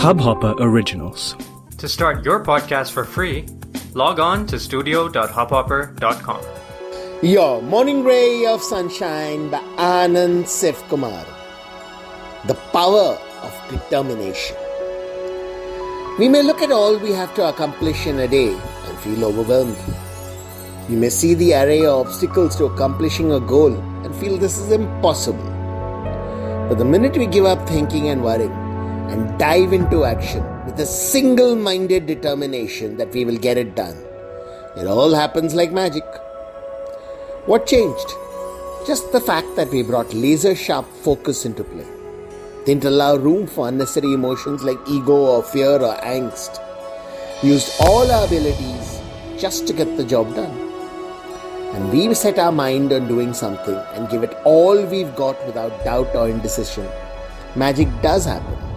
Hubhopper Originals. To start your podcast for free, log on to studio.hubhopper.com. Your morning ray of sunshine by Anand Sif Kumar. The power of determination. We may look at all we have to accomplish in a day and feel overwhelmed. We may see the array of obstacles to accomplishing a goal and feel this is impossible. But the minute we give up thinking and worrying and dive into action with a single minded determination that we will get it done, it all happens like magic. What changed? Just the fact that we brought laser sharp focus into play. Didn't allow room for unnecessary emotions like ego or fear or angst. Used all our abilities just to get the job done. And we set our mind on doing something and give it all we've got without doubt or indecision. Magic does happen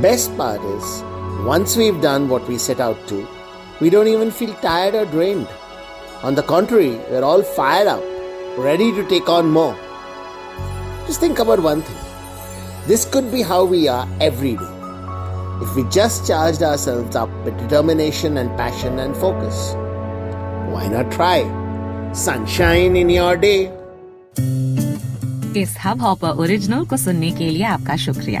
Best part is, once we've done what we set out to, we don't even feel tired or drained. On the contrary, we're all fired up, ready to take on more. Just think about one thing. This could be how we are every day. If we just charged ourselves up with determination and passion and focus. Why not try? Sunshine in your day. इस Hubhopper original को सुनने के लिए आपका शुक्रिया